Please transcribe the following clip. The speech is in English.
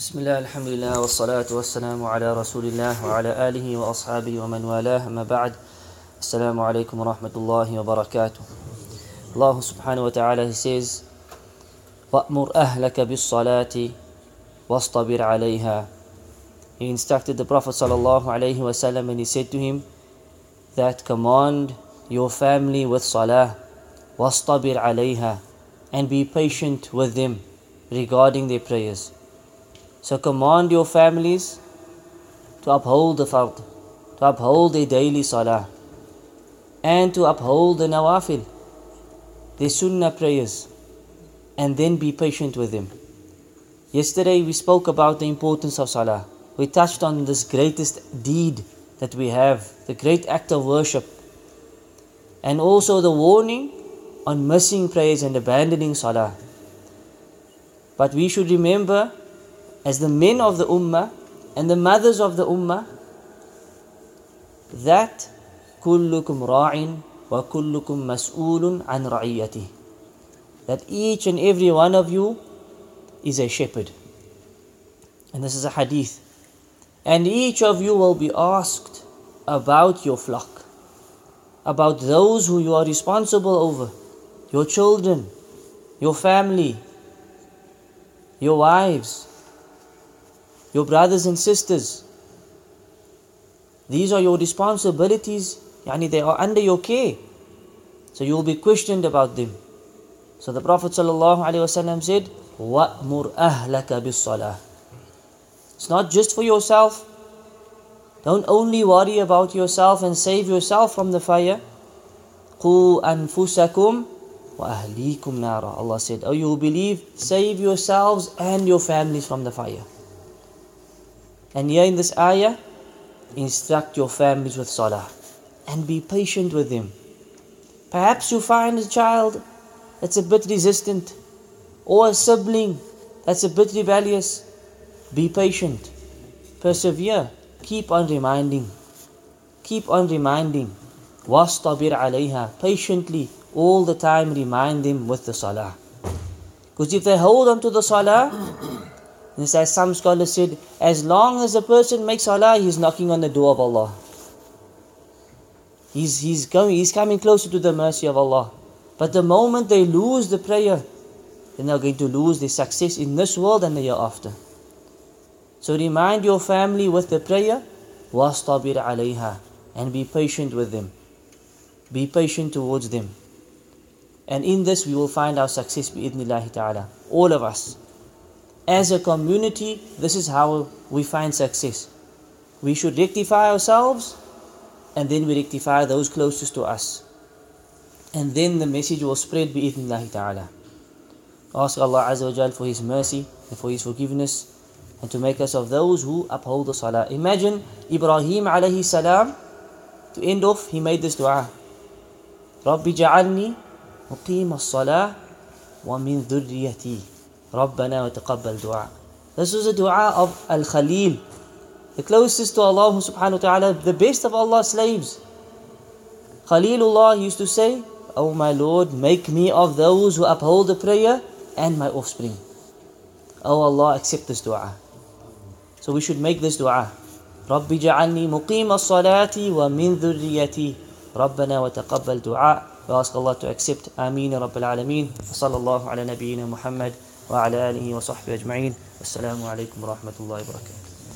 بسم الله الحمد لله والصلاة والسلام على رسول الله وعلى آله وأصحابه ومن والاه ما بعد. السلام عليكم ورحمة الله وبركاته. الله سبحانه وتعالى says وأمر أهلك بالصلاة واصطبر عليها He instructed the Prophet صلى الله عليه وسلم and he said to him that command your family with salah واصطبر عليها and be patient with them regarding their prayers. So command your families to uphold the fard, to uphold their daily salah, and to uphold the nawafil, the sunnah prayers, and then be patient with them. Yesterday we spoke about the importance of salah. We touched on this greatest deed that we have, the great act of worship, and also the warning on missing prayers and abandoning salah. But we should remember as the men of the ummah and the mothers of the ummah that kullukum ra'in wa kullukum mas'ulun an that each and every one of you is a shepherd. And this is a hadith. And each of you will be asked about your flock about those who you are responsible over your children your family your wives your brothers and sisters. These are your responsibilities, yani they are under your care. So you will be questioned about them. So the Prophet ﷺ said, وَأْمُرْ أَهْلَكَ بِالصَّلَاةِ It's not just for yourself. Don't only worry about yourself and save yourself from the fire. قُوا أَنفُسَكُمْ وَأَهْلِيكُمْ نَارًا Allah said, Oh you believe, save yourselves and your families from the fire. And here in this ayah, instruct your families with salah and be patient with them. Perhaps you find a child that's a bit resistant or a sibling that's a bit rebellious. Be patient, persevere, keep on reminding, keep on reminding. Wastabir alayha, patiently, all the time remind them with the salah. Because if they hold on to the salah, and as some scholars said, as long as a person makes salah, he's knocking on the door of Allah. He's, he's, coming he's coming closer to the mercy of Allah. But the moment they lose the prayer, then they're going to lose their success in this world and the year after. So remind your family with the prayer, wastabir alayha, and be patient with them. Be patient towards them. And in this we will find our success bi'idnillahi ta'ala. All of us. As a community, this is how we find success. We should rectify ourselves and then we rectify those closest to us. And then the message will spread bi'idhnillahi ta'ala. Ask Allah Azza wa Jal for His mercy and for His forgiveness and to make us of those who uphold the salah. Imagine Ibrahim alayhi salam, to end off, he made this dua. رَبِّ جَعَلْنِي مُقِيمَ الصَّلَاةِ وَمِن ذُرِّيَّتِي ربنا وتقبل دعاء. This was a dua of Al Khalil, the closest to Allah subhanahu wa ta'ala, the best of Allah's slaves. Khalilullah used to say, Oh my Lord, make me of those who uphold the prayer and my offspring. Oh Allah, accept this dua. So we should make this dua. رب جعلني مقيم الصلاة ومن ذريتي ربنا وتقبل دعاء We ask Allah to accept. Ameen العالمين وصلى الله على نبينا محمد وعلى آله وصحبه أجمعين. السلام عليكم ورحمة الله وبركاته.